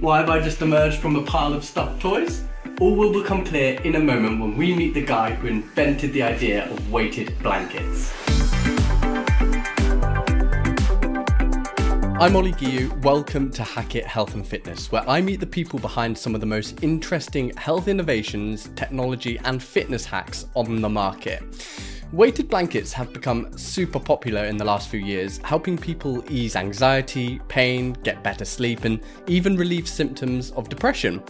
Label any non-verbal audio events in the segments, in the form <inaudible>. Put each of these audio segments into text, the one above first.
Why have I just emerged from a pile of stuffed toys? All will become clear in a moment when we meet the guy who invented the idea of weighted blankets. I'm Ollie Guillou. Welcome to Hack It Health and Fitness, where I meet the people behind some of the most interesting health innovations, technology, and fitness hacks on the market. Weighted blankets have become super popular in the last few years, helping people ease anxiety, pain, get better sleep, and even relieve symptoms of depression.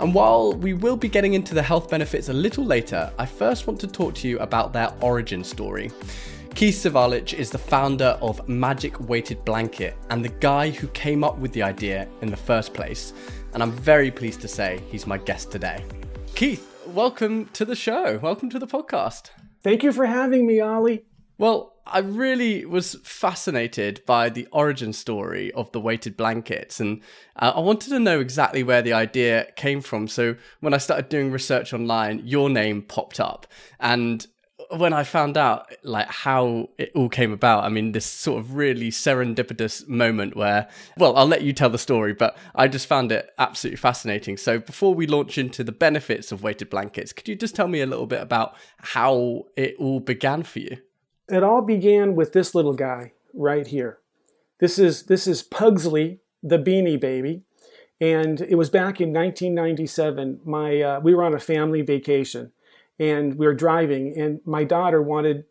And while we will be getting into the health benefits a little later, I first want to talk to you about their origin story. Keith Zivalich is the founder of Magic Weighted Blanket and the guy who came up with the idea in the first place. And I'm very pleased to say he's my guest today. Keith, welcome to the show. Welcome to the podcast. Thank you for having me, Ollie. Well, I really was fascinated by the origin story of the weighted blankets, and uh, I wanted to know exactly where the idea came from. So, when I started doing research online, your name popped up, and when I found out like how it all came about, I mean, this sort of really serendipitous moment where, well, I'll let you tell the story, but I just found it absolutely fascinating. So before we launch into the benefits of weighted blankets, could you just tell me a little bit about how it all began for you? It all began with this little guy right here. This is this is Pugsley, the Beanie Baby, and it was back in 1997. My uh, we were on a family vacation and we were driving, and my daughter wanted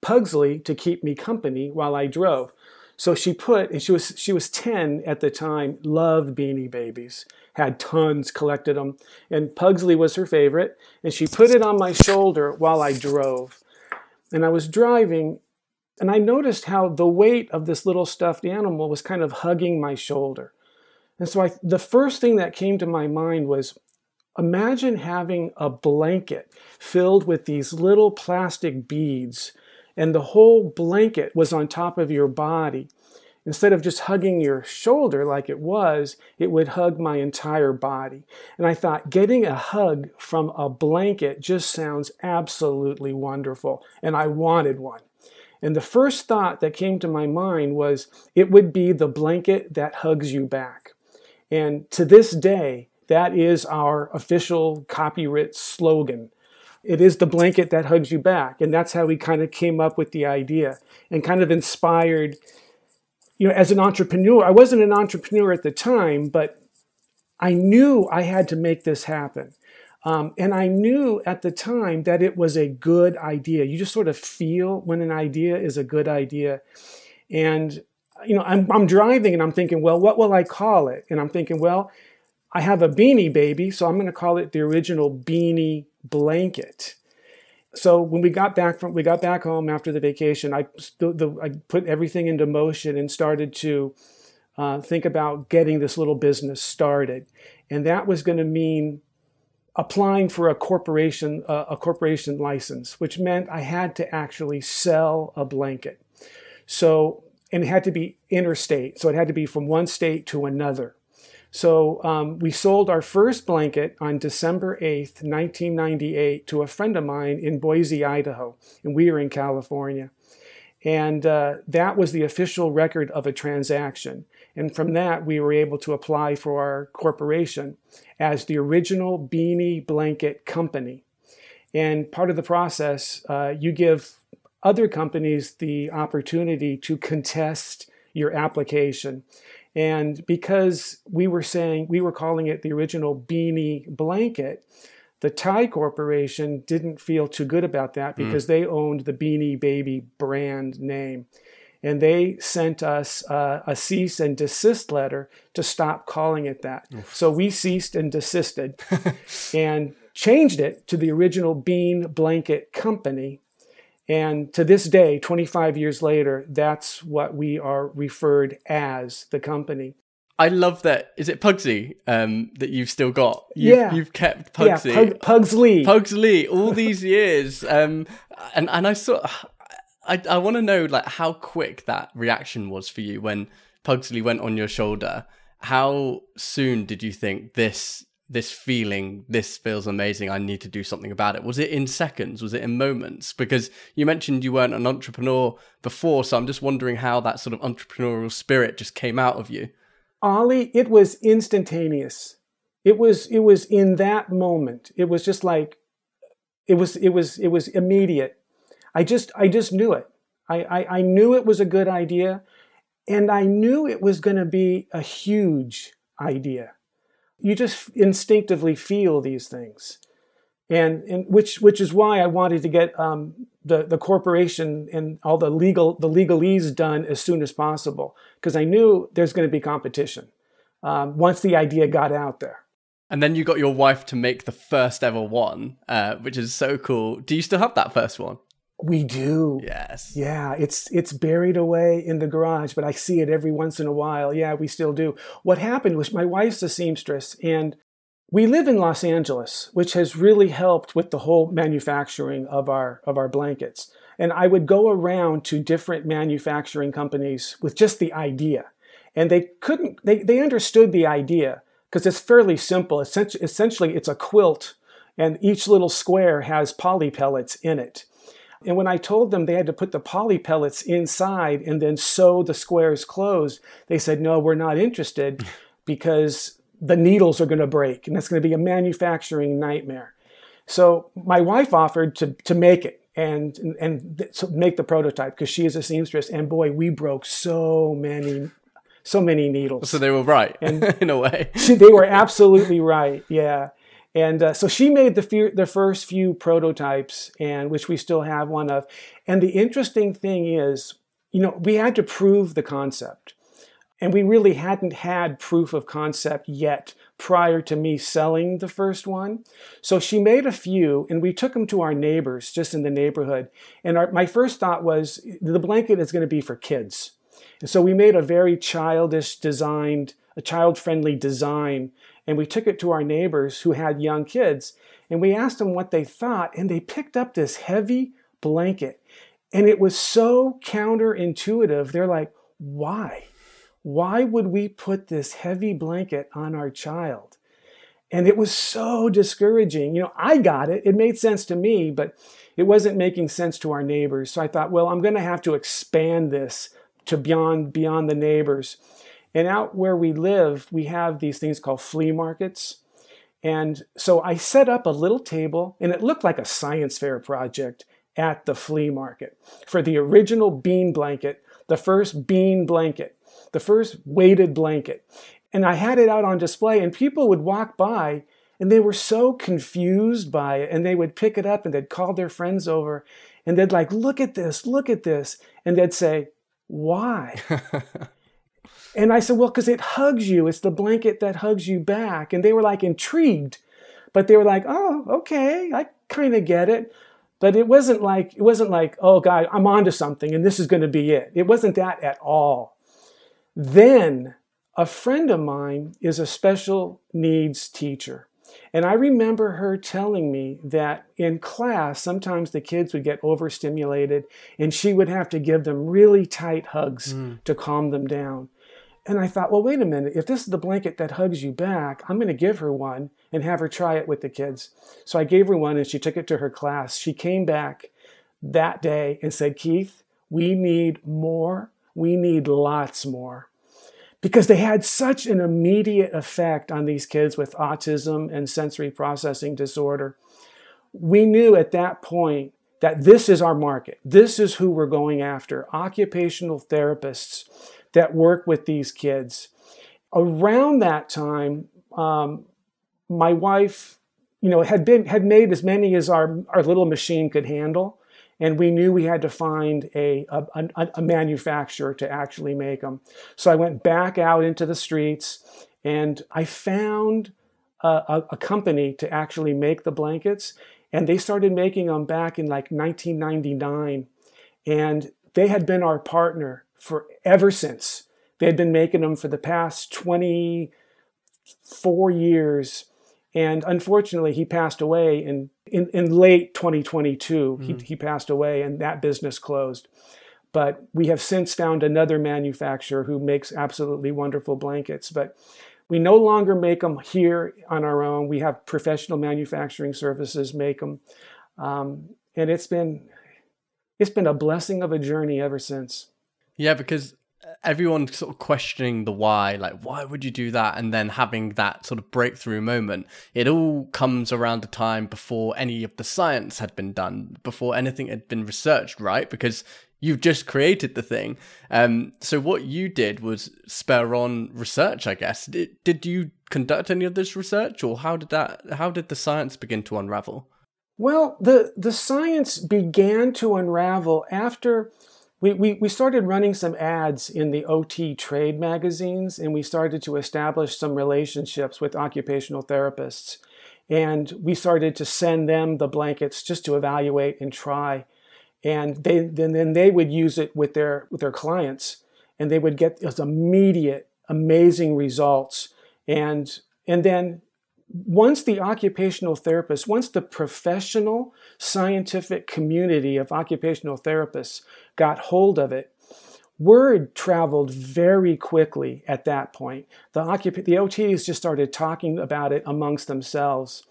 Pugsley to keep me company while I drove. So she put, and she was she was 10 at the time, loved Beanie Babies, had tons, collected them, and Pugsley was her favorite. And she put it on my shoulder while I drove, and I was driving, and I noticed how the weight of this little stuffed animal was kind of hugging my shoulder. And so I, the first thing that came to my mind was, Imagine having a blanket filled with these little plastic beads, and the whole blanket was on top of your body. Instead of just hugging your shoulder like it was, it would hug my entire body. And I thought, getting a hug from a blanket just sounds absolutely wonderful, and I wanted one. And the first thought that came to my mind was it would be the blanket that hugs you back. And to this day, that is our official copyright slogan. It is the blanket that hugs you back. And that's how we kind of came up with the idea and kind of inspired, you know, as an entrepreneur. I wasn't an entrepreneur at the time, but I knew I had to make this happen. Um, and I knew at the time that it was a good idea. You just sort of feel when an idea is a good idea. And, you know, I'm, I'm driving and I'm thinking, well, what will I call it? And I'm thinking, well, I have a beanie baby, so I'm going to call it the original beanie blanket. So when we got back from we got back home after the vacation, I the, I put everything into motion and started to uh, think about getting this little business started, and that was going to mean applying for a corporation uh, a corporation license, which meant I had to actually sell a blanket. So and it had to be interstate, so it had to be from one state to another. So um, we sold our first blanket on December 8th, 1998, to a friend of mine in Boise, Idaho, and we are in California. And uh, that was the official record of a transaction. And from that, we were able to apply for our corporation as the original Beanie Blanket Company. And part of the process, uh, you give other companies the opportunity to contest your application. And because we were saying, we were calling it the original beanie blanket, the Ty corporation didn't feel too good about that hmm. because mm. they owned the Beanie Baby brand name. And they sent us uh, a cease and desist letter to stop calling it that. Oof. So we ceased and desisted <laughs> and changed it to the original Bean Blanket Company and to this day, 25 years later, that's what we are referred as the company. I love that. Is it Pugsley um, that you've still got? You've, yeah, you've kept Pugsley. Yeah, Pug, Pugsley. Pugsley. All these years, um, and and I saw. I I want to know like how quick that reaction was for you when Pugsley went on your shoulder. How soon did you think this this feeling, this feels amazing, I need to do something about it? Was it in seconds? Was it in moments? Because you mentioned you weren't an entrepreneur before, so I'm just wondering how that sort of entrepreneurial spirit just came out of you. Ollie, it was instantaneous. It was it was in that moment. It was just like it was it was it was immediate. I just I just knew it. I, I, I knew it was a good idea, and I knew it was going to be a huge idea. You just instinctively feel these things, and, and which which is why I wanted to get um, the the corporation and all the legal the legalese done as soon as possible because I knew there's going to be competition um, once the idea got out there. And then you got your wife to make the first ever one, uh, which is so cool. Do you still have that first one? We do. Yes. Yeah, it's it's buried away in the garage, but I see it every once in a while. Yeah, we still do. What happened was my wife's a seamstress and we live in Los Angeles, which has really helped with the whole manufacturing of our of our blankets. And I would go around to different manufacturing companies with just the idea. And they couldn't they, they understood the idea because it's fairly simple. Essentially, it's a quilt and each little square has poly pellets in it. And when I told them they had to put the poly pellets inside and then sew the squares closed, they said, no, we're not interested <laughs> because the needles are going to break and that's going to be a manufacturing nightmare. So my wife offered to, to make it and, and, so make the prototype because she is a seamstress. And boy, we broke so many, so many needles. So they were right and <laughs> in a way. they were absolutely right. Yeah. And uh, so she made the, the first few prototypes, and which we still have one of. And the interesting thing is, you know, we had to prove the concept. And we really hadn't had proof of concept yet prior to me selling the first one. So she made a few, and we took them to our neighbors just in the neighborhood. And our, my first thought was the blanket is going to be for kids. And so we made a very childish designed, a child friendly design and we took it to our neighbors who had young kids and we asked them what they thought and they picked up this heavy blanket. And it was so counterintuitive. They're like why? Why would we put this heavy blanket on our child? And it was so discouraging. You know i got it. It made sense to me but it wasn't making sense to our neighbors. So i thought well i'm going to have to expand this to beyond beyond the neighbors and out where we live, we have these things called flea markets. And so I set up a little table, and it looked like a science fair project at the flea market for the original bean blanket, the first bean blanket, the first weighted blanket. And I had it out on display, and people would walk by and they were so confused by it, and they would pick it up and they'd call their friends over and they'd like, look at this, look at this. And they'd say, why? <laughs> And I said, well, because it hugs you. It's the blanket that hugs you back. And they were like intrigued, but they were like, oh, okay, I kind of get it. But it wasn't like, it wasn't like, oh God, I'm onto something and this is going to be it. It wasn't that at all. Then a friend of mine is a special needs teacher. And I remember her telling me that in class, sometimes the kids would get overstimulated and she would have to give them really tight hugs mm. to calm them down. And I thought, well, wait a minute. If this is the blanket that hugs you back, I'm going to give her one and have her try it with the kids. So I gave her one and she took it to her class. She came back that day and said, Keith, we need more. We need lots more. Because they had such an immediate effect on these kids with autism and sensory processing disorder. We knew at that point that this is our market. This is who we're going after occupational therapists that work with these kids. Around that time, um, my wife, you know, had been had made as many as our our little machine could handle, and we knew we had to find a a, a, a manufacturer to actually make them. So I went back out into the streets, and I found a, a company to actually make the blankets, and they started making them back in like 1999, and they had been our partner for ever since. They had been making them for the past 24 years. And unfortunately, he passed away in, in, in late 2022. Mm. He, he passed away, and that business closed. But we have since found another manufacturer who makes absolutely wonderful blankets. But we no longer make them here on our own. We have professional manufacturing services make them, um, and it's been it's been a blessing of a journey ever since. Yeah, because everyone sort of questioning the why, like why would you do that, and then having that sort of breakthrough moment. It all comes around the time before any of the science had been done, before anything had been researched, right? Because you've just created the thing. Um, so what you did was spur on research, I guess. Did, did you conduct any of this research, or how did that? How did the science begin to unravel? Well, the the science began to unravel after we, we, we started running some ads in the OT trade magazines, and we started to establish some relationships with occupational therapists. And we started to send them the blankets just to evaluate and try and they then, then they would use it with their with their clients and they would get those immediate amazing results and and then once the occupational therapist once the professional scientific community of occupational therapists got hold of it word traveled very quickly at that point the occup- the OTs just started talking about it amongst themselves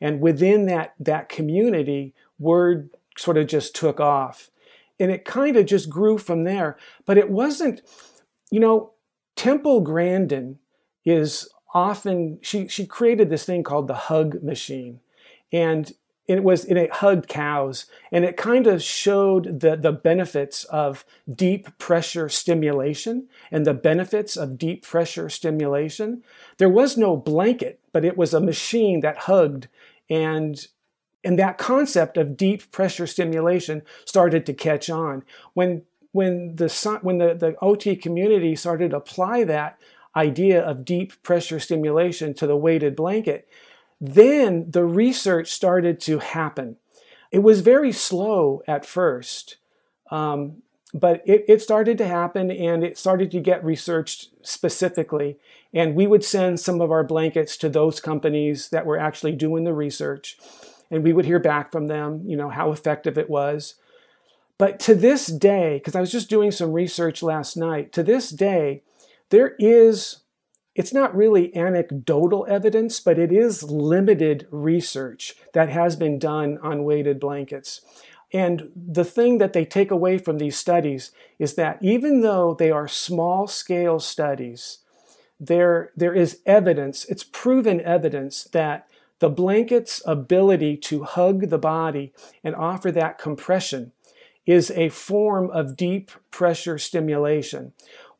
and within that that community word sort of just took off. And it kind of just grew from there. But it wasn't, you know, Temple Grandin is often, she, she created this thing called the hug machine. And it was it hugged cows and it kind of showed the, the benefits of deep pressure stimulation and the benefits of deep pressure stimulation there was no blanket but it was a machine that hugged and and that concept of deep pressure stimulation started to catch on. When, when, the, when the, the OT community started to apply that idea of deep pressure stimulation to the weighted blanket, then the research started to happen. It was very slow at first, um, but it, it started to happen and it started to get researched specifically. And we would send some of our blankets to those companies that were actually doing the research and we would hear back from them, you know, how effective it was. But to this day, because I was just doing some research last night, to this day, there is, it's not really anecdotal evidence, but it is limited research that has been done on weighted blankets. And the thing that they take away from these studies is that even though they are small scale studies, there, there is evidence, it's proven evidence that the blanket's ability to hug the body and offer that compression is a form of deep pressure stimulation,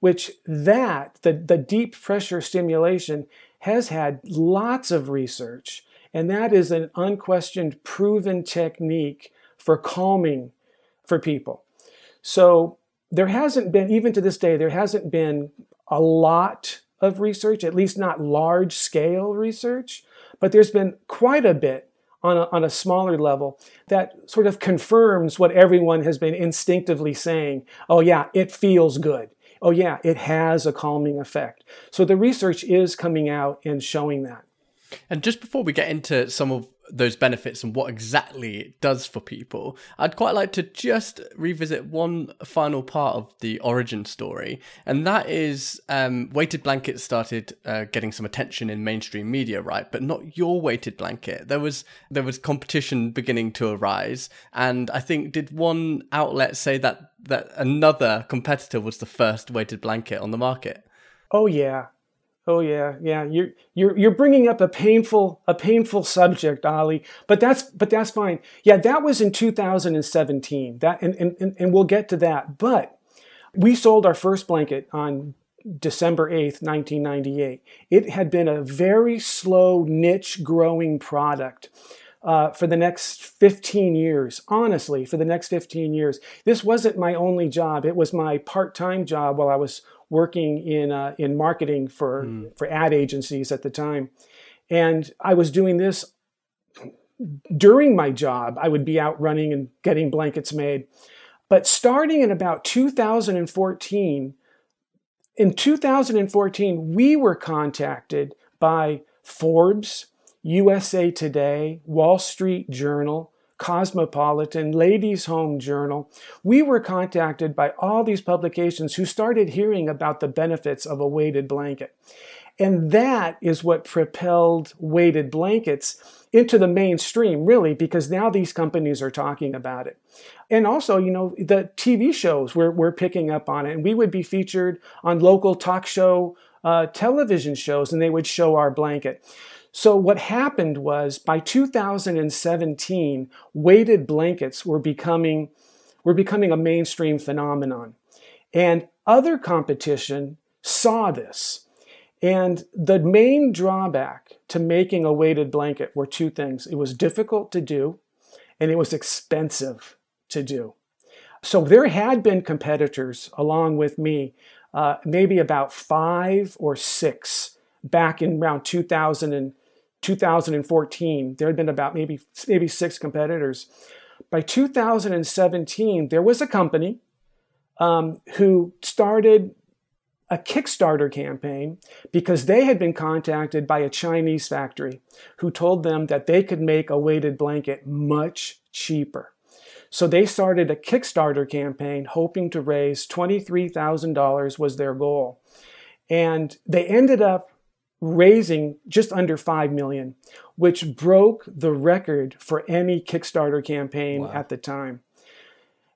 which that, the, the deep pressure stimulation, has had lots of research, and that is an unquestioned proven technique for calming for people. So there hasn't been, even to this day, there hasn't been a lot of research, at least not large scale research, but there's been quite a bit on a, on a smaller level that sort of confirms what everyone has been instinctively saying. Oh, yeah, it feels good. Oh, yeah, it has a calming effect. So the research is coming out and showing that. And just before we get into some of those benefits and what exactly it does for people, I'd quite like to just revisit one final part of the origin story, and that is um, weighted blankets started uh, getting some attention in mainstream media, right? But not your weighted blanket. There was there was competition beginning to arise, and I think did one outlet say that that another competitor was the first weighted blanket on the market? Oh yeah, Oh yeah, yeah. You're you're you're bringing up a painful a painful subject, Ollie. But that's but that's fine. Yeah, that was in 2017. That and and and we'll get to that. But we sold our first blanket on December 8th, 1998. It had been a very slow niche growing product. Uh, for the next 15 years, honestly, for the next 15 years. This wasn't my only job. It was my part time job while I was working in uh, in marketing for mm. for ad agencies at the time, and I was doing this during my job. I would be out running and getting blankets made, but starting in about 2014. In 2014, we were contacted by Forbes, USA Today, Wall Street Journal, Cosmopolitan, Ladies Home Journal, we were contacted by all these publications who started hearing about the benefits of a weighted blanket. And that is what propelled weighted blankets into the mainstream, really, because now these companies are talking about it. And also, you know, the TV shows, we're, we're picking up on it. And we would be featured on local talk show uh, television shows, and they would show our blanket. So, what happened was by 2017, weighted blankets were becoming, were becoming a mainstream phenomenon. And other competition saw this. And the main drawback to making a weighted blanket were two things it was difficult to do, and it was expensive to do. So there had been competitors along with me, uh, maybe about five or six back in around 2000 and 2014. There had been about maybe maybe six competitors. By 2017, there was a company um, who started a Kickstarter campaign because they had been contacted by a Chinese factory who told them that they could make a weighted blanket much cheaper. So they started a Kickstarter campaign hoping to raise $23,000 was their goal. And they ended up raising just under 5 million, which broke the record for any Kickstarter campaign wow. at the time.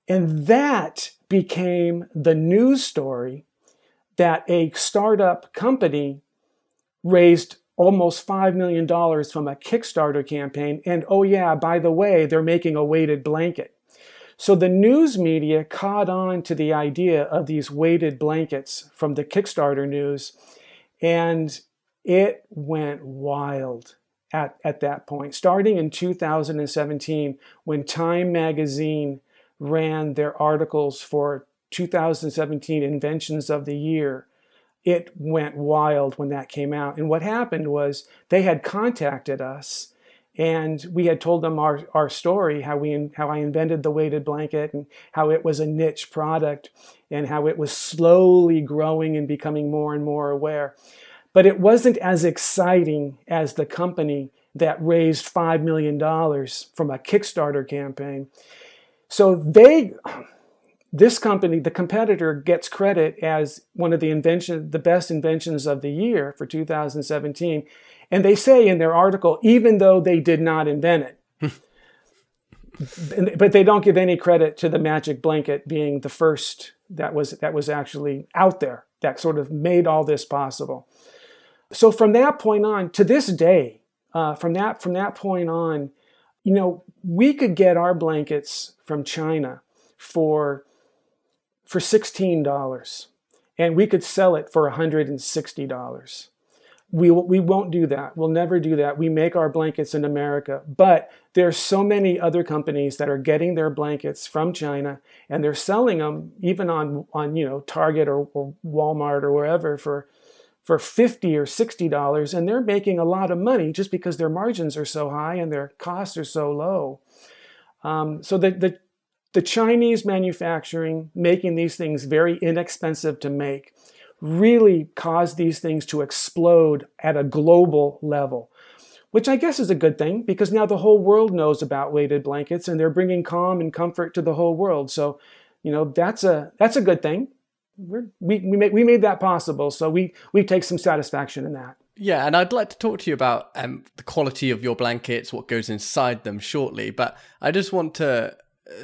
And that became the news story that a startup company raised almost $5 million from a Kickstarter campaign. And oh, yeah, by the way, they're making a weighted blanket. So the news media caught on to the idea of these weighted blankets from the Kickstarter news, and it went wild at, at that point. Starting in 2017, when Time magazine ran their articles for 2017 Inventions of the Year, it went wild when that came out. And what happened was they had contacted us and we had told them our, our story, how we how I invented the weighted blanket and how it was a niche product and how it was slowly growing and becoming more and more aware. But it wasn't as exciting as the company that raised $5 million from a Kickstarter campaign. So they this company, the competitor, gets credit as one of the invention, the best inventions of the year for 2017. And they say in their article, even though they did not invent it, <laughs> but they don't give any credit to the magic blanket being the first that was that was actually out there that sort of made all this possible. So from that point on to this day, uh, from that from that point on, you know, we could get our blankets from China for for $16 and we could sell it for $160. We, we won't do that. We'll never do that. We make our blankets in America. But there are so many other companies that are getting their blankets from China and they're selling them even on, on you know, Target or, or Walmart or wherever for, for 50 or $60. And they're making a lot of money just because their margins are so high and their costs are so low. Um, so the, the the Chinese manufacturing, making these things very inexpensive to make, really caused these things to explode at a global level, which I guess is a good thing because now the whole world knows about weighted blankets and they're bringing calm and comfort to the whole world. So, you know, that's a that's a good thing. We're, we we made we made that possible, so we we take some satisfaction in that. Yeah, and I'd like to talk to you about um, the quality of your blankets, what goes inside them shortly. But I just want to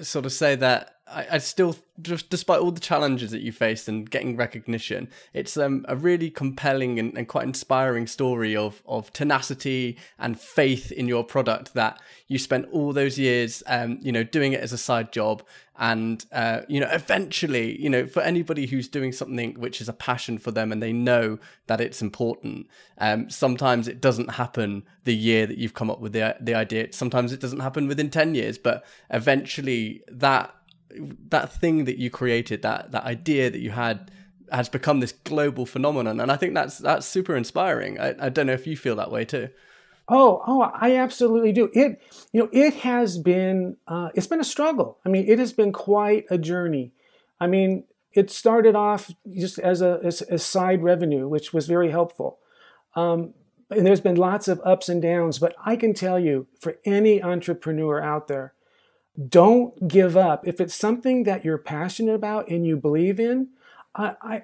sort of say that I, I, still, just despite all the challenges that you faced and getting recognition, it's um, a really compelling and, and, quite inspiring story of of tenacity and faith in your product that you spent all those years, um, you know, doing it as a side job, and uh, you know, eventually, you know, for anybody who's doing something which is a passion for them and they know that it's important, um, sometimes it doesn't happen the year that you've come up with the the idea. Sometimes it doesn't happen within ten years, but eventually that that thing that you created, that that idea that you had, has become this global phenomenon, and I think that's that's super inspiring. I, I don't know if you feel that way too. Oh, oh, I absolutely do. It, you know, it has been, uh, it's been a struggle. I mean, it has been quite a journey. I mean, it started off just as a as, side revenue, which was very helpful. Um, and there's been lots of ups and downs, but I can tell you, for any entrepreneur out there, don't give up. If it's something that you're passionate about and you believe in, I, I,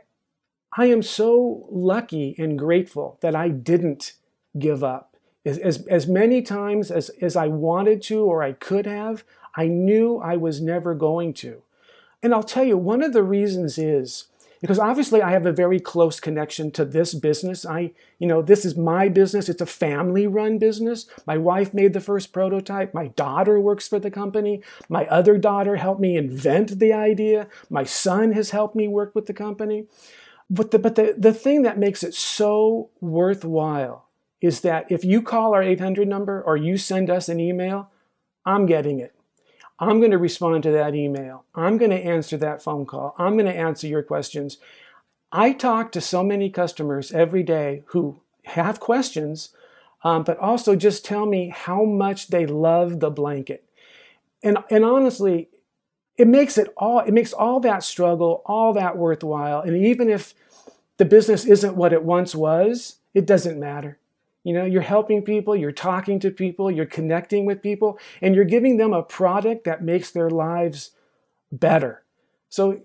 I am so lucky and grateful that I didn't give up. As, as, as many times as, as I wanted to or I could have, I knew I was never going to. And I'll tell you, one of the reasons is because obviously I have a very close connection to this business. I, you know, this is my business. It's a family run business. My wife made the first prototype. My daughter works for the company. My other daughter helped me invent the idea. My son has helped me work with the company. But the, but the, the thing that makes it so worthwhile is that if you call our 800 number or you send us an email, I'm getting it. I'm going to respond to that email. I'm going to answer that phone call. I'm going to answer your questions. I talk to so many customers every day who have questions, um, but also just tell me how much they love the blanket. And, and honestly, it makes it all it makes all that struggle all that worthwhile. And even if the business isn't what it once was, it doesn't matter. You know, you're helping people, you're talking to people, you're connecting with people, and you're giving them a product that makes their lives better. So,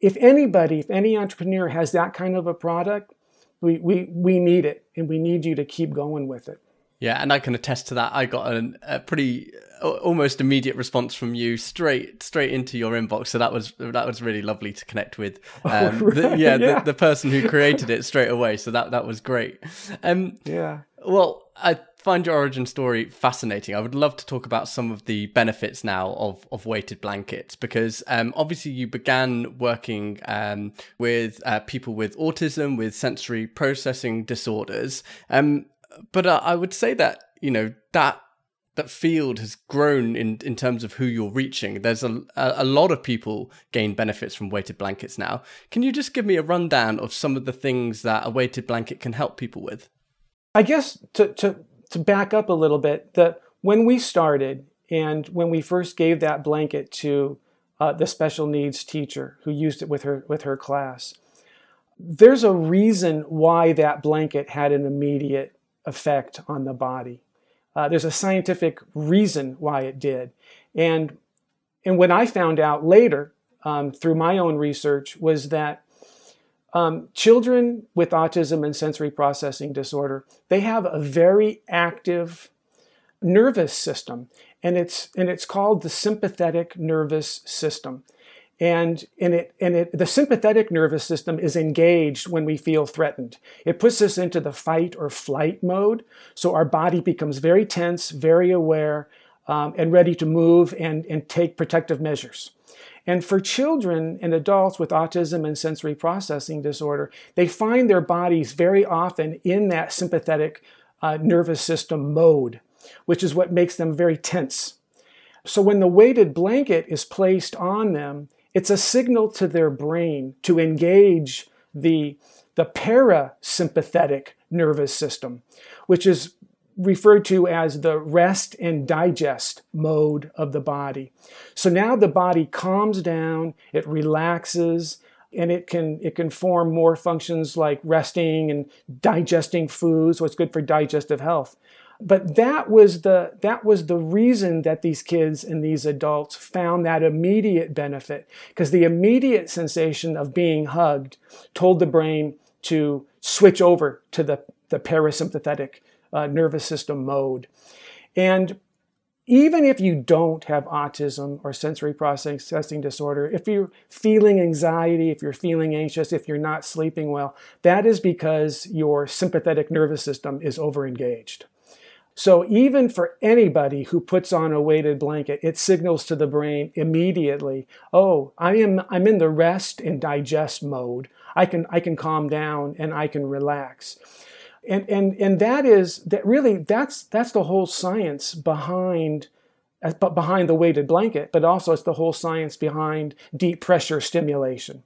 if anybody, if any entrepreneur has that kind of a product, we, we, we need it and we need you to keep going with it. Yeah, and I can attest to that. I got an, a pretty almost immediate response from you straight straight into your inbox. So that was that was really lovely to connect with. Oh, um, oh, right. the, yeah, yeah. The, the, person who created it straight away. So that that was great. Um, yeah. Well, I find your origin story fascinating. I would love to talk about some of the benefits now of, of weighted blankets because um, obviously you began working um, with uh, people with autism, with sensory processing disorders. Um, but uh, I would say that you know that that field has grown in in terms of who you're reaching. There's a a lot of people gain benefits from weighted blankets now. Can you just give me a rundown of some of the things that a weighted blanket can help people with? I guess to to to back up a little bit, that when we started and when we first gave that blanket to uh, the special needs teacher who used it with her with her class, there's a reason why that blanket had an immediate effect on the body. Uh, there's a scientific reason why it did. And, and what I found out later um, through my own research was that um, children with autism and sensory processing disorder, they have a very active nervous system, and it's, and it's called the sympathetic nervous system. And, and, it, and it, the sympathetic nervous system is engaged when we feel threatened. It puts us into the fight or flight mode. So our body becomes very tense, very aware, um, and ready to move and, and take protective measures. And for children and adults with autism and sensory processing disorder, they find their bodies very often in that sympathetic uh, nervous system mode, which is what makes them very tense. So when the weighted blanket is placed on them, it's a signal to their brain to engage the, the parasympathetic nervous system, which is referred to as the rest and digest mode of the body. So now the body calms down, it relaxes, and it can it can form more functions like resting and digesting foods, what's good for digestive health. But that was the that was the reason that these kids and these adults found that immediate benefit because the immediate sensation of being hugged told the brain to switch over to the, the parasympathetic uh, nervous system mode. And even if you don't have autism or sensory processing disorder, if you're feeling anxiety, if you're feeling anxious, if you're not sleeping well, that is because your sympathetic nervous system is overengaged. So even for anybody who puts on a weighted blanket, it signals to the brain immediately, "Oh, I am I'm in the rest and digest mode. I can I can calm down and I can relax." And and and that is that really that's that's the whole science behind uh, behind the weighted blanket, but also it's the whole science behind deep pressure stimulation.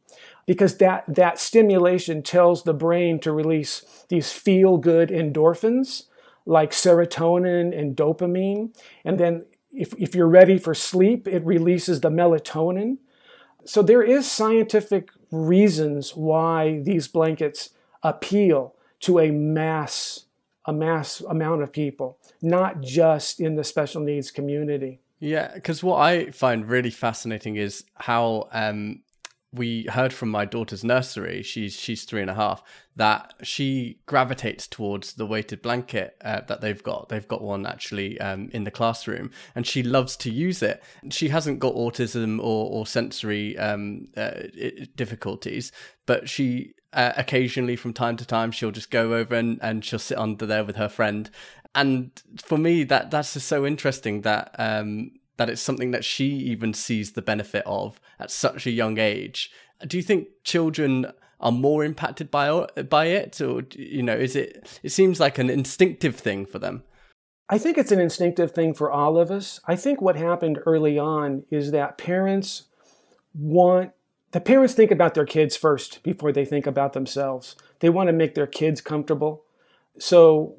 Because that, that stimulation tells the brain to release these feel good endorphins like serotonin and dopamine. And then if, if you're ready for sleep, it releases the melatonin. So there is scientific reasons why these blankets appeal to a mass a mass amount of people, not just in the special needs community. Yeah, because what I find really fascinating is how um, we heard from my daughter's nursery. She's she's three and a half. That she gravitates towards the weighted blanket uh, that they've got. They've got one actually um, in the classroom, and she loves to use it. She hasn't got autism or or sensory um, uh, difficulties, but she uh, occasionally from time to time she'll just go over and, and she'll sit under there with her friend and for me that that's just so interesting that um that it's something that she even sees the benefit of at such a young age. Do you think children are more impacted by by it, or you know, is it? It seems like an instinctive thing for them. I think it's an instinctive thing for all of us. I think what happened early on is that parents want the parents think about their kids first before they think about themselves. They want to make their kids comfortable. So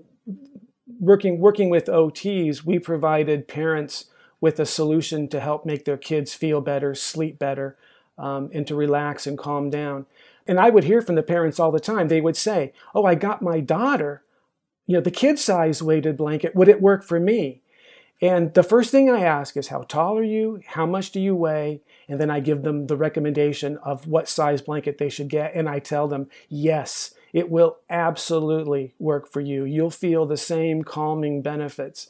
working working with OTs, we provided parents with a solution to help make their kids feel better, sleep better, um, and to relax and calm down. And I would hear from the parents all the time. They would say, Oh, I got my daughter, you know, the kid size weighted blanket. Would it work for me? And the first thing I ask is, How tall are you? How much do you weigh? And then I give them the recommendation of what size blanket they should get. And I tell them, Yes, it will absolutely work for you. You'll feel the same calming benefits.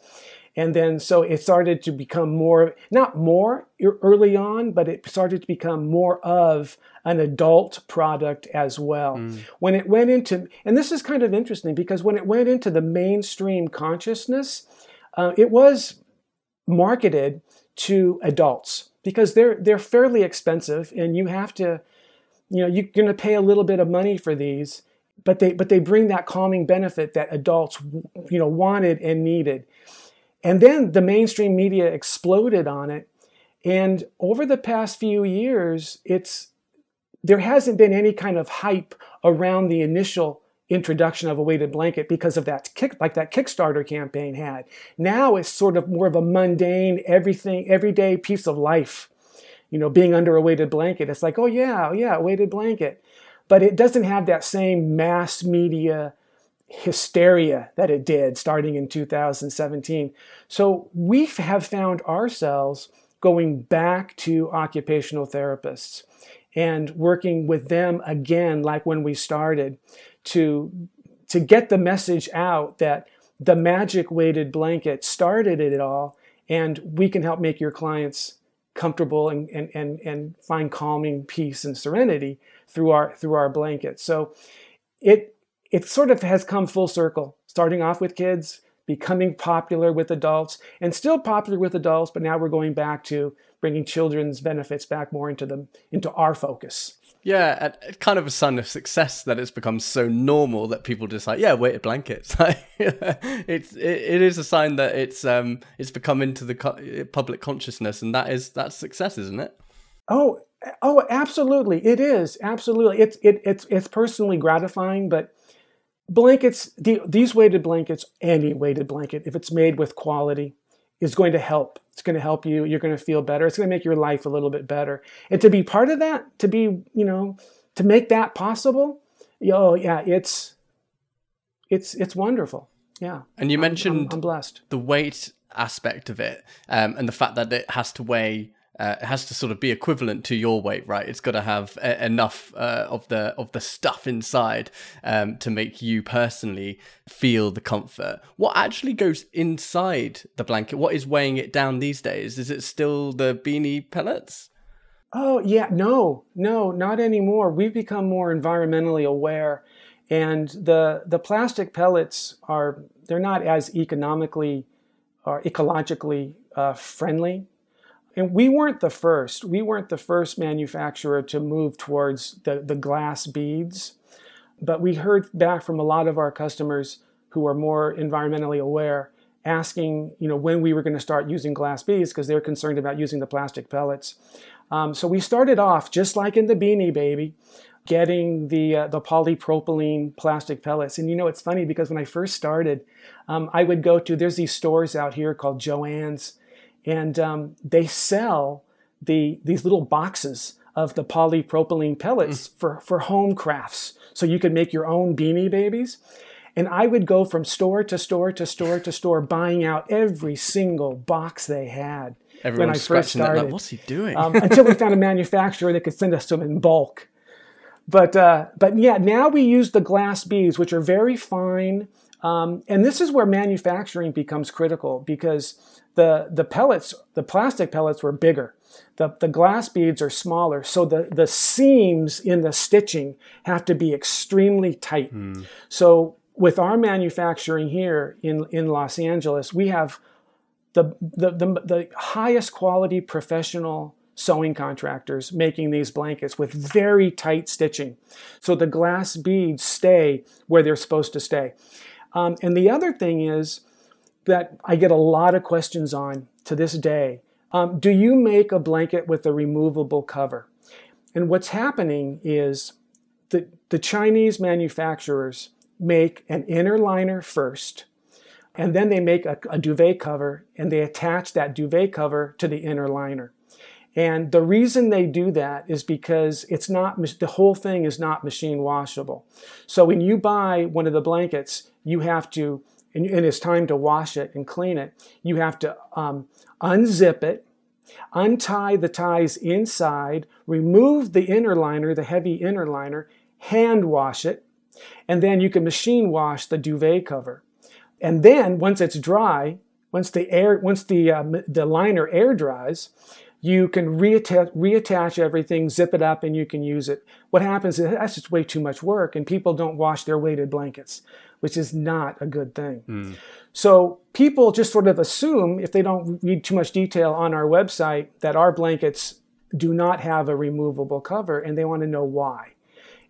And then so it started to become more, not more early on, but it started to become more of an adult product as well. Mm. When it went into, and this is kind of interesting because when it went into the mainstream consciousness, uh, it was marketed to adults because they're they're fairly expensive and you have to you know you're going to pay a little bit of money for these but they but they bring that calming benefit that adults you know wanted and needed and then the mainstream media exploded on it. And over the past few years, it's there hasn't been any kind of hype around the initial introduction of a weighted blanket because of that kick like that Kickstarter campaign had. Now it's sort of more of a mundane, everything, everyday piece of life. You know, being under a weighted blanket. It's like, oh yeah, oh, yeah, weighted blanket. But it doesn't have that same mass media hysteria that it did starting in 2017. So we have found ourselves going back to occupational therapists and working with them again, like when we started, to, to get the message out that the magic weighted blanket started it all, and we can help make your clients comfortable and, and, and, and find calming peace and serenity through our through our blanket. So it it sort of has come full circle, starting off with kids, becoming popular with adults, and still popular with adults, but now we're going back to bringing children's benefits back more into them into our focus. Yeah, kind of a sign of success that it's become so normal that people just like, yeah, weighted blankets. <laughs> it's it, it is a sign that it's um it's become into the co- public consciousness, and that is that's success, isn't it? Oh, oh, absolutely, it is absolutely. It's it, it's it's personally gratifying, but blankets, the, these weighted blankets, any weighted blanket, if it's made with quality, is going to help. It's going to help you. You're going to feel better. It's going to make your life a little bit better. And to be part of that, to be, you know, to make that possible, oh yeah, it's it's it's wonderful. Yeah. And you mentioned I'm, I'm, I'm blessed. the weight aspect of it, um, and the fact that it has to weigh uh, it has to sort of be equivalent to your weight, right? It's got to have a- enough uh, of the of the stuff inside um, to make you personally feel the comfort. What actually goes inside the blanket? What is weighing it down these days? Is it still the beanie pellets? Oh yeah, no, no, not anymore. We've become more environmentally aware, and the the plastic pellets are they're not as economically or ecologically uh, friendly and we weren't the first. We weren't the first manufacturer to move towards the, the glass beads, but we heard back from a lot of our customers who are more environmentally aware asking, you know, when we were going to start using glass beads because they're concerned about using the plastic pellets. Um, so we started off just like in the Beanie Baby, getting the uh, the polypropylene plastic pellets. And you know, it's funny because when I first started, um, I would go to there's these stores out here called Joann's and um, they sell the these little boxes of the polypropylene pellets mm. for, for home crafts so you can make your own beanie babies and i would go from store to store to store to store buying out every single box they had Everyone when I first started. Like, What's he doing? um, until we found a manufacturer that could send us them in bulk. But uh, but yeah, now we use the glass beads, which are very fine. Um, and this is where manufacturing becomes critical because the the pellets, the plastic pellets, were bigger. The, the glass beads are smaller, so the, the seams in the stitching have to be extremely tight. Mm. So with our manufacturing here in, in Los Angeles, we have the, the, the, the highest quality professional sewing contractors making these blankets with very tight stitching. So the glass beads stay where they're supposed to stay. Um, and the other thing is that I get a lot of questions on to this day. Um, do you make a blanket with a removable cover? And what's happening is that the Chinese manufacturers make an inner liner first, and then they make a, a duvet cover and they attach that duvet cover to the inner liner. And the reason they do that is because it's not the whole thing is not machine washable. So when you buy one of the blankets, you have to, and it's time to wash it and clean it. You have to um, unzip it, untie the ties inside, remove the inner liner, the heavy inner liner, hand wash it, and then you can machine wash the duvet cover. And then once it's dry, once the air, once the uh, the liner air dries, you can reattach, reattach everything, zip it up, and you can use it. What happens is that's just way too much work, and people don't wash their weighted blankets, which is not a good thing. Mm. So people just sort of assume, if they don't read too much detail on our website, that our blankets do not have a removable cover, and they want to know why.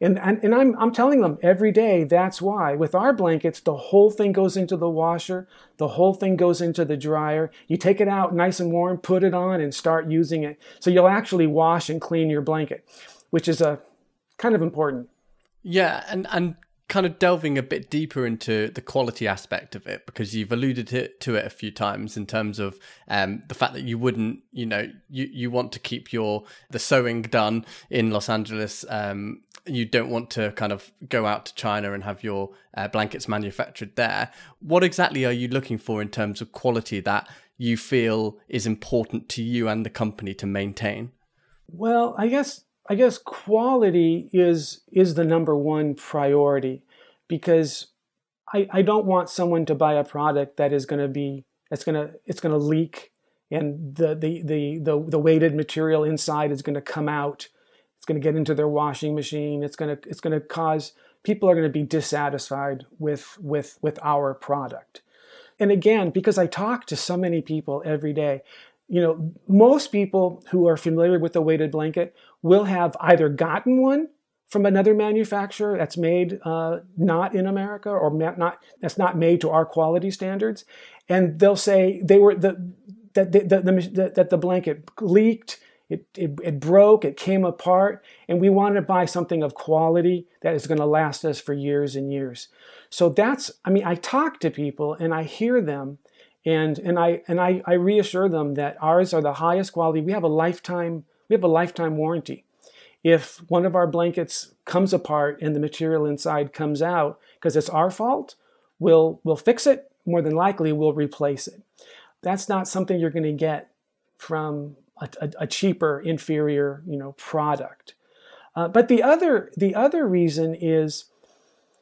And, and, and I'm, I'm telling them every day that's why. With our blankets, the whole thing goes into the washer, the whole thing goes into the dryer. You take it out nice and warm, put it on, and start using it. So you'll actually wash and clean your blanket, which is a kind of important. Yeah, and, and kind of delving a bit deeper into the quality aspect of it because you've alluded to, it a few times in terms of um, the fact that you wouldn't you know you, you want to keep your the sewing done in los angeles. Um, you don't want to kind of go out to china and have your uh, blankets manufactured there. What exactly are you looking for in terms of quality that you feel is important to you and the company to maintain? Well i guess I guess quality is is the number one priority because I, I don't want someone to buy a product that is going to be that's going to it's going to leak and the, the the the the weighted material inside is going to come out. It's going to get into their washing machine. It's going to it's going to cause people are going to be dissatisfied with with with our product. And again because i talk to so many people every day you know, most people who are familiar with the weighted blanket will have either gotten one from another manufacturer that's made uh, not in America or not that's not made to our quality standards, and they'll say they were the that the, the, the that the blanket leaked. It, it, it, broke, it came apart, and we wanted to buy something of quality that is going to last us for years and years. So that's, I mean, I talk to people and I hear them, and and I and I, I reassure them that ours are the highest quality. We have a lifetime we have a lifetime warranty. If one of our blankets comes apart and the material inside comes out because it's our fault, we'll we'll fix it. More than likely, we'll replace it. That's not something you're going to get from a, a, a, cheaper, inferior, you know, product. Uh, but the other the other reason is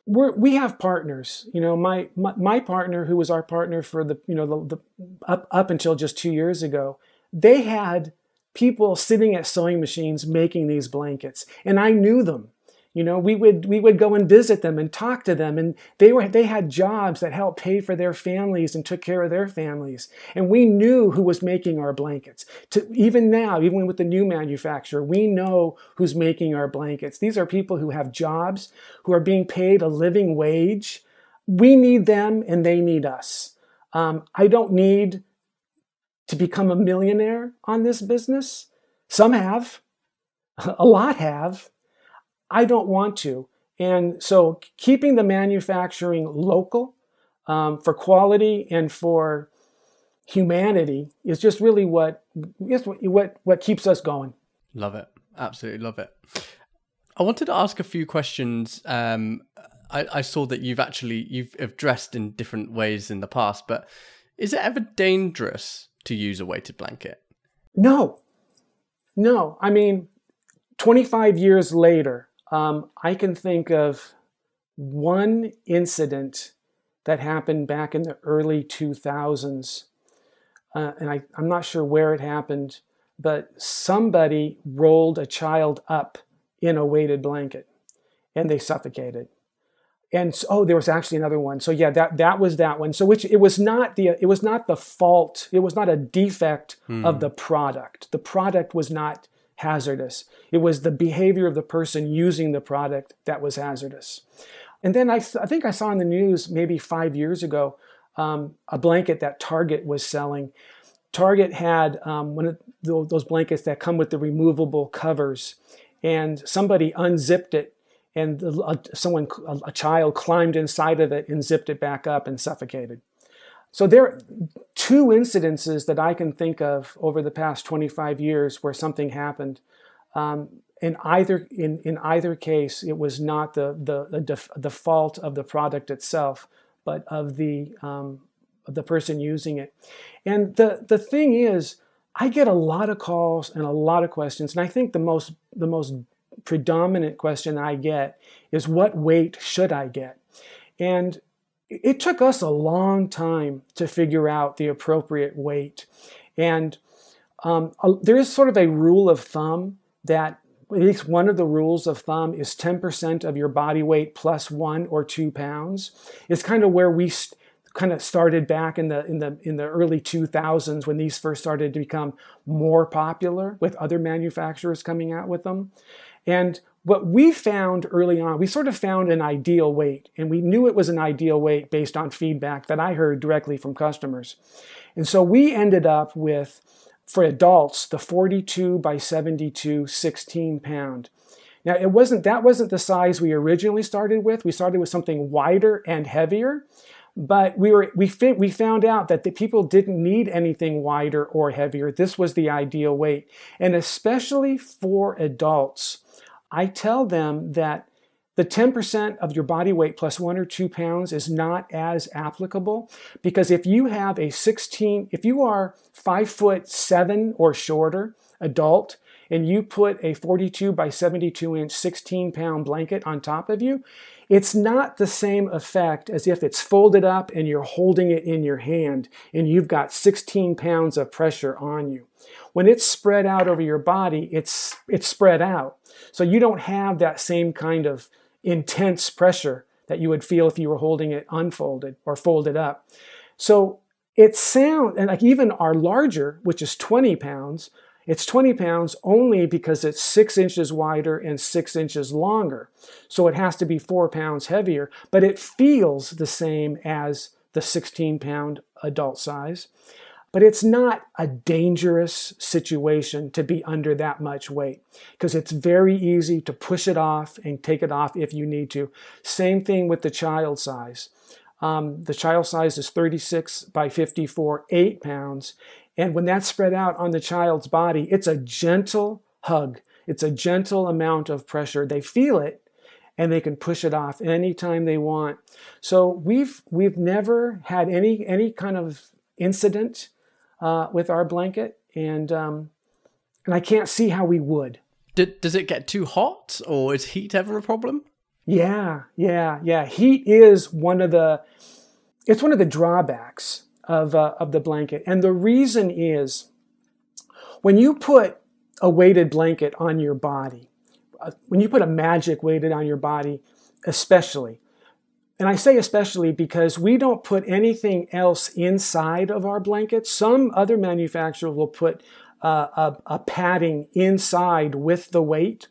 we're, we have partners. You know, my, my, my partner, who was our partner for the you know the, the up up until just two years ago, they had people sitting at sewing machines making these blankets, and I knew them. You know, we would we would go and visit them and talk to them, and they were they had jobs that helped pay for their families and took care of their families. And we knew who was making our blankets. To even now, even with the new manufacturer, we know who's making our blankets. These are people who have jobs, who are being paid a living wage. We need them, and they need us. Um, I don't need to become a millionaire on this business. Some have, a lot have. I don't want to. And so keeping the manufacturing local um, for quality and for humanity is just really what, what, what keeps us going. Love it. Absolutely love it. I wanted to ask a few questions. Um, I, I, saw that you've actually you've dressed in different ways in the past, but is it ever dangerous to use a weighted blanket? No, no. I mean, 25 years later, um, I can think of one incident that happened back in the early 2000s. Uh, and I, I'm not sure where it happened, but somebody rolled a child up in a weighted blanket and they suffocated. And so, oh, there was actually another one. So yeah, that that was that one. So which it was not the it was not the fault. It was not a defect hmm. of the product. The product was not hazardous. It was the behavior of the person using the product that was hazardous. And then I, I think I saw in the news maybe five years ago um, a blanket that Target was selling. Target had um, one of those blankets that come with the removable covers, and somebody unzipped it, and someone, a child, climbed inside of it and zipped it back up and suffocated. So there are two incidences that I can think of over the past 25 years where something happened. Um, in either in, in either case, it was not the the the, def, the fault of the product itself, but of the um, of the person using it. And the the thing is, I get a lot of calls and a lot of questions, and I think the most the most predominant question I get is, "What weight should I get?" And it took us a long time to figure out the appropriate weight, and um, there is sort of a rule of thumb that at least one of the rules of thumb is 10% of your body weight plus one or two pounds. It's kind of where we st- kind of started back in the in the in the early 2000s when these first started to become more popular with other manufacturers coming out with them. And what we found early on, we sort of found an ideal weight, and we knew it was an ideal weight based on feedback that I heard directly from customers. And so we ended up with for adults, the 42 by 72 16 pound. Now it wasn't that wasn't the size we originally started with. We started with something wider and heavier, but we were we fit, we found out that the people didn't need anything wider or heavier. This was the ideal weight, and especially for adults, I tell them that the 10% of your body weight plus one or two pounds is not as applicable because if you have a 16, if you are five foot seven or shorter adult, and you put a 42 by 72 inch 16 pound blanket on top of you, it's not the same effect as if it's folded up and you're holding it in your hand and you've got 16 pounds of pressure on you. When it's spread out over your body, it's, it's spread out. So you don't have that same kind of intense pressure that you would feel if you were holding it unfolded or folded up. So it sounds, and like even our larger, which is 20 pounds, it's 20 pounds only because it's six inches wider and six inches longer. So it has to be four pounds heavier, but it feels the same as the 16 pound adult size. But it's not a dangerous situation to be under that much weight because it's very easy to push it off and take it off if you need to. Same thing with the child size. Um, the child size is 36 by 54, 8 pounds. And when that's spread out on the child's body, it's a gentle hug. It's a gentle amount of pressure. They feel it and they can push it off anytime they want. So we've we've never had any any kind of incident uh, with our blanket, and um, and I can't see how we would. Did, does it get too hot, or is heat ever a problem? Yeah, yeah, yeah. Heat is one of the it's one of the drawbacks of uh, of the blanket, and the reason is when you put a weighted blanket on your body, uh, when you put a magic weighted on your body, especially and I say especially because we don't put anything else inside of our blanket. Some other manufacturer will put uh, a, a, padding inside with the weight.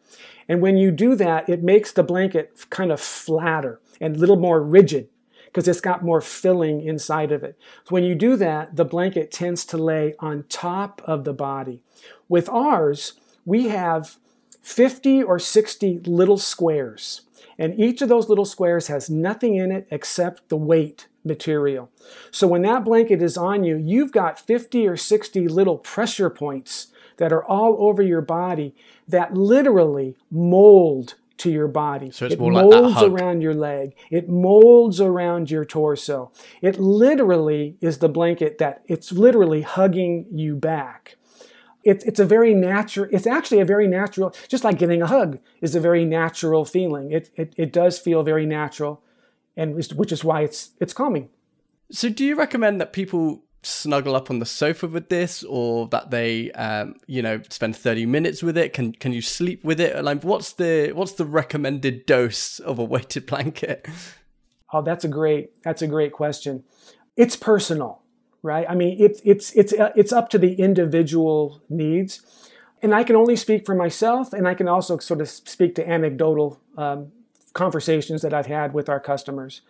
And when you do that, it makes the blanket kind of flatter and a little more rigid because it's got more filling inside of it. So when you do that, the blanket tends to lay on top of the body. With ours, we have 50 or 60 little squares. And each of those little squares has nothing in it except the weight material. So when that blanket is on you, you've got 50 or 60 little pressure points that are all over your body that literally mold to your body. So it's it molds like around your leg. It molds around your torso. It literally is the blanket that it's literally hugging you back. It's, it's a very natural, it's actually a very natural, just like getting a hug is a very natural feeling. It, it, it does feel very natural, and which is why it's, it's calming. So, do you recommend that people snuggle up on the sofa with this or that they um, you know spend 30 minutes with it? Can can you sleep with it? Like what's the what's the recommended dose of a weighted <laughs> blanket? Oh that's a great that's a great question. It's personal right? I mean it's it's it's uh, it's up to the individual needs. And i can only speak for myself and i can also sort of speak to anecdotal um, conversations that i've had with our customers.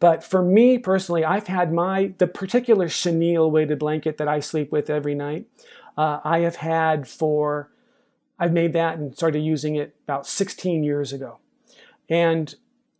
But for me personally, I've had my the particular chenille weighted blanket that I sleep with every night. Uh, I have had for I've made that and started using it about 16 years ago, and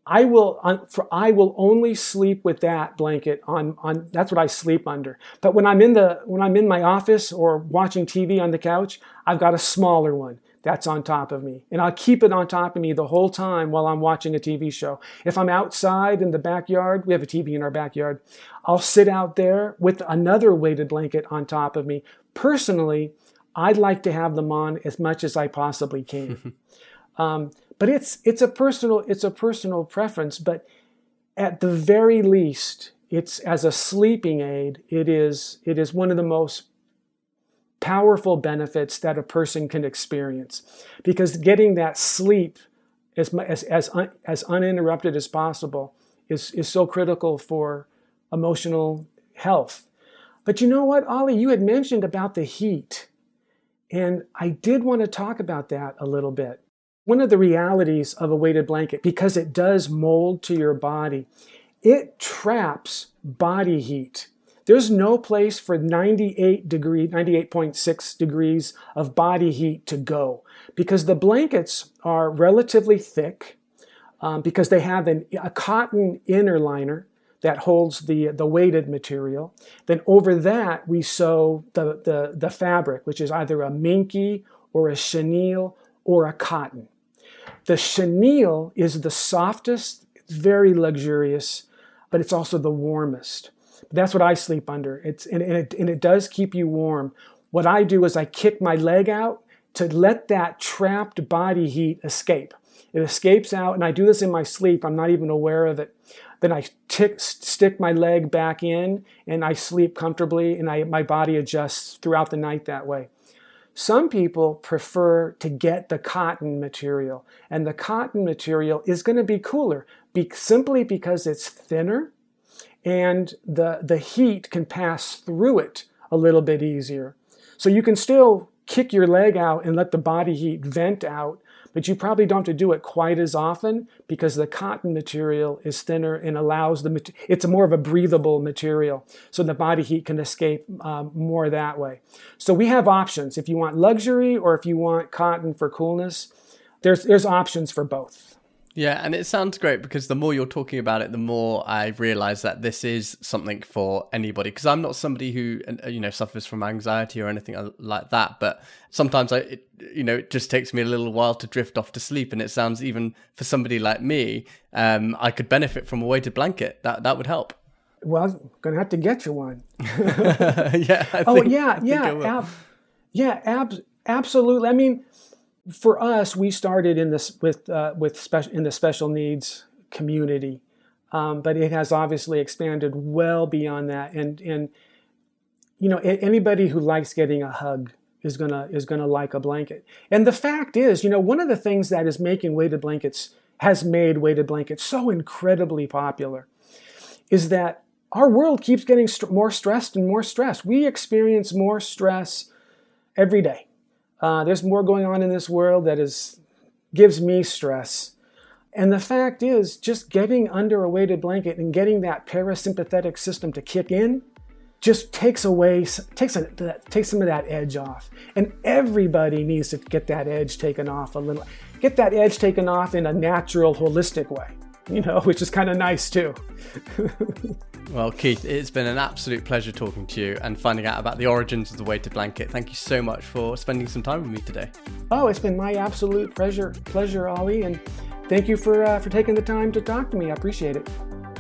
I will for I will only sleep with that blanket on on that's what I sleep under. But when I'm in the when I'm in my office or watching TV on the couch, I've got a smaller one that's on top of me. And I'll keep it on top of me the whole time while I'm watching a TV show. If I'm outside in the backyard, we have a TV in our backyard, I'll sit out there with another weighted blanket on top of me. Personally, I'd like to have them on as much as I possibly can. <laughs> um, but it's it's a personal it's a personal preference. But at the very least, it's as a sleeping aid. It is it is one of the most powerful benefits that a person can experience because getting that sleep as, as, as, un, as uninterrupted as possible is, is so critical for emotional health. But you know what, Ollie, you had mentioned about the heat. And I did want to talk about that a little bit. One of the realities of a weighted blanket, because it does mold to your body, it traps body heat there's no place for 98 degree, 98.6 degrees of body heat to go because the blankets are relatively thick um, because they have an, a cotton inner liner that holds the, the weighted material. Then over that, we sew the, the, the fabric, which is either a minky or a chenille or a cotton. The chenille is the softest, it's very luxurious, but it's also the warmest. That's what I sleep under. It's and, and, it, and it does keep you warm. What I do is I kick my leg out to let that trapped body heat escape. It escapes out, and I do this in my sleep. I'm not even aware of it. Then I tick, stick my leg back in, and I sleep comfortably, and I, my body adjusts throughout the night that way. Some people prefer to get the cotton material, and the cotton material is going to be cooler be, simply because it's thinner and the, the heat can pass through it a little bit easier. So you can still kick your leg out and let the body heat vent out, but you probably don't have to do it quite as often because the cotton material is thinner and allows the it's more of a breathable material, so the body heat can escape um, more that way. So we have options if you want luxury or if you want cotton for coolness. There's there's options for both. Yeah, and it sounds great because the more you're talking about it, the more I realize that this is something for anybody. Because I'm not somebody who uh, you know suffers from anxiety or anything like that, but sometimes I, it, you know, it just takes me a little while to drift off to sleep. And it sounds even for somebody like me, um, I could benefit from a weighted blanket. That that would help. Well, I'm gonna have to get you one. <laughs> yeah. I oh think, yeah, yeah, ab- yeah, ab- absolutely. I mean for us, we started in this with uh, with special in the special needs community, um, but it has obviously expanded well beyond that. And and you know anybody who likes getting a hug is gonna is gonna like a blanket. And the fact is, you know, one of the things that is making weighted blankets has made weighted blankets so incredibly popular is that our world keeps getting st- more stressed and more stressed. We experience more stress every day uh, there's more going on in this world that is gives me stress. And the fact is, just getting under a weighted blanket and getting that parasympathetic system to kick in just takes away takes a, takes some of that edge off. And everybody needs to get that edge taken off a little. Get that edge taken off in a natural, holistic way, you know, which is kind of nice too. <laughs> Well, Keith, it's been an absolute pleasure talking to you and finding out about the origins of the weighted blanket. Thank you so much for spending some time with me today. Oh, it's been my absolute pleasure, pleasure, Ollie, and thank you for uh, for taking the time to talk to me. I appreciate it.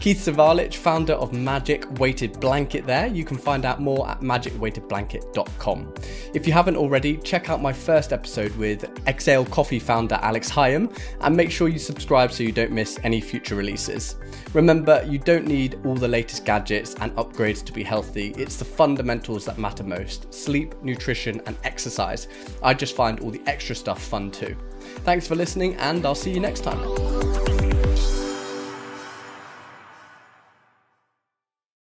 Keith Zivalich, founder of Magic Weighted Blanket, there. You can find out more at magicweightedblanket.com. If you haven't already, check out my first episode with Exhale Coffee founder Alex Hyam and make sure you subscribe so you don't miss any future releases. Remember, you don't need all the latest gadgets and upgrades to be healthy, it's the fundamentals that matter most sleep, nutrition, and exercise. I just find all the extra stuff fun too. Thanks for listening, and I'll see you next time.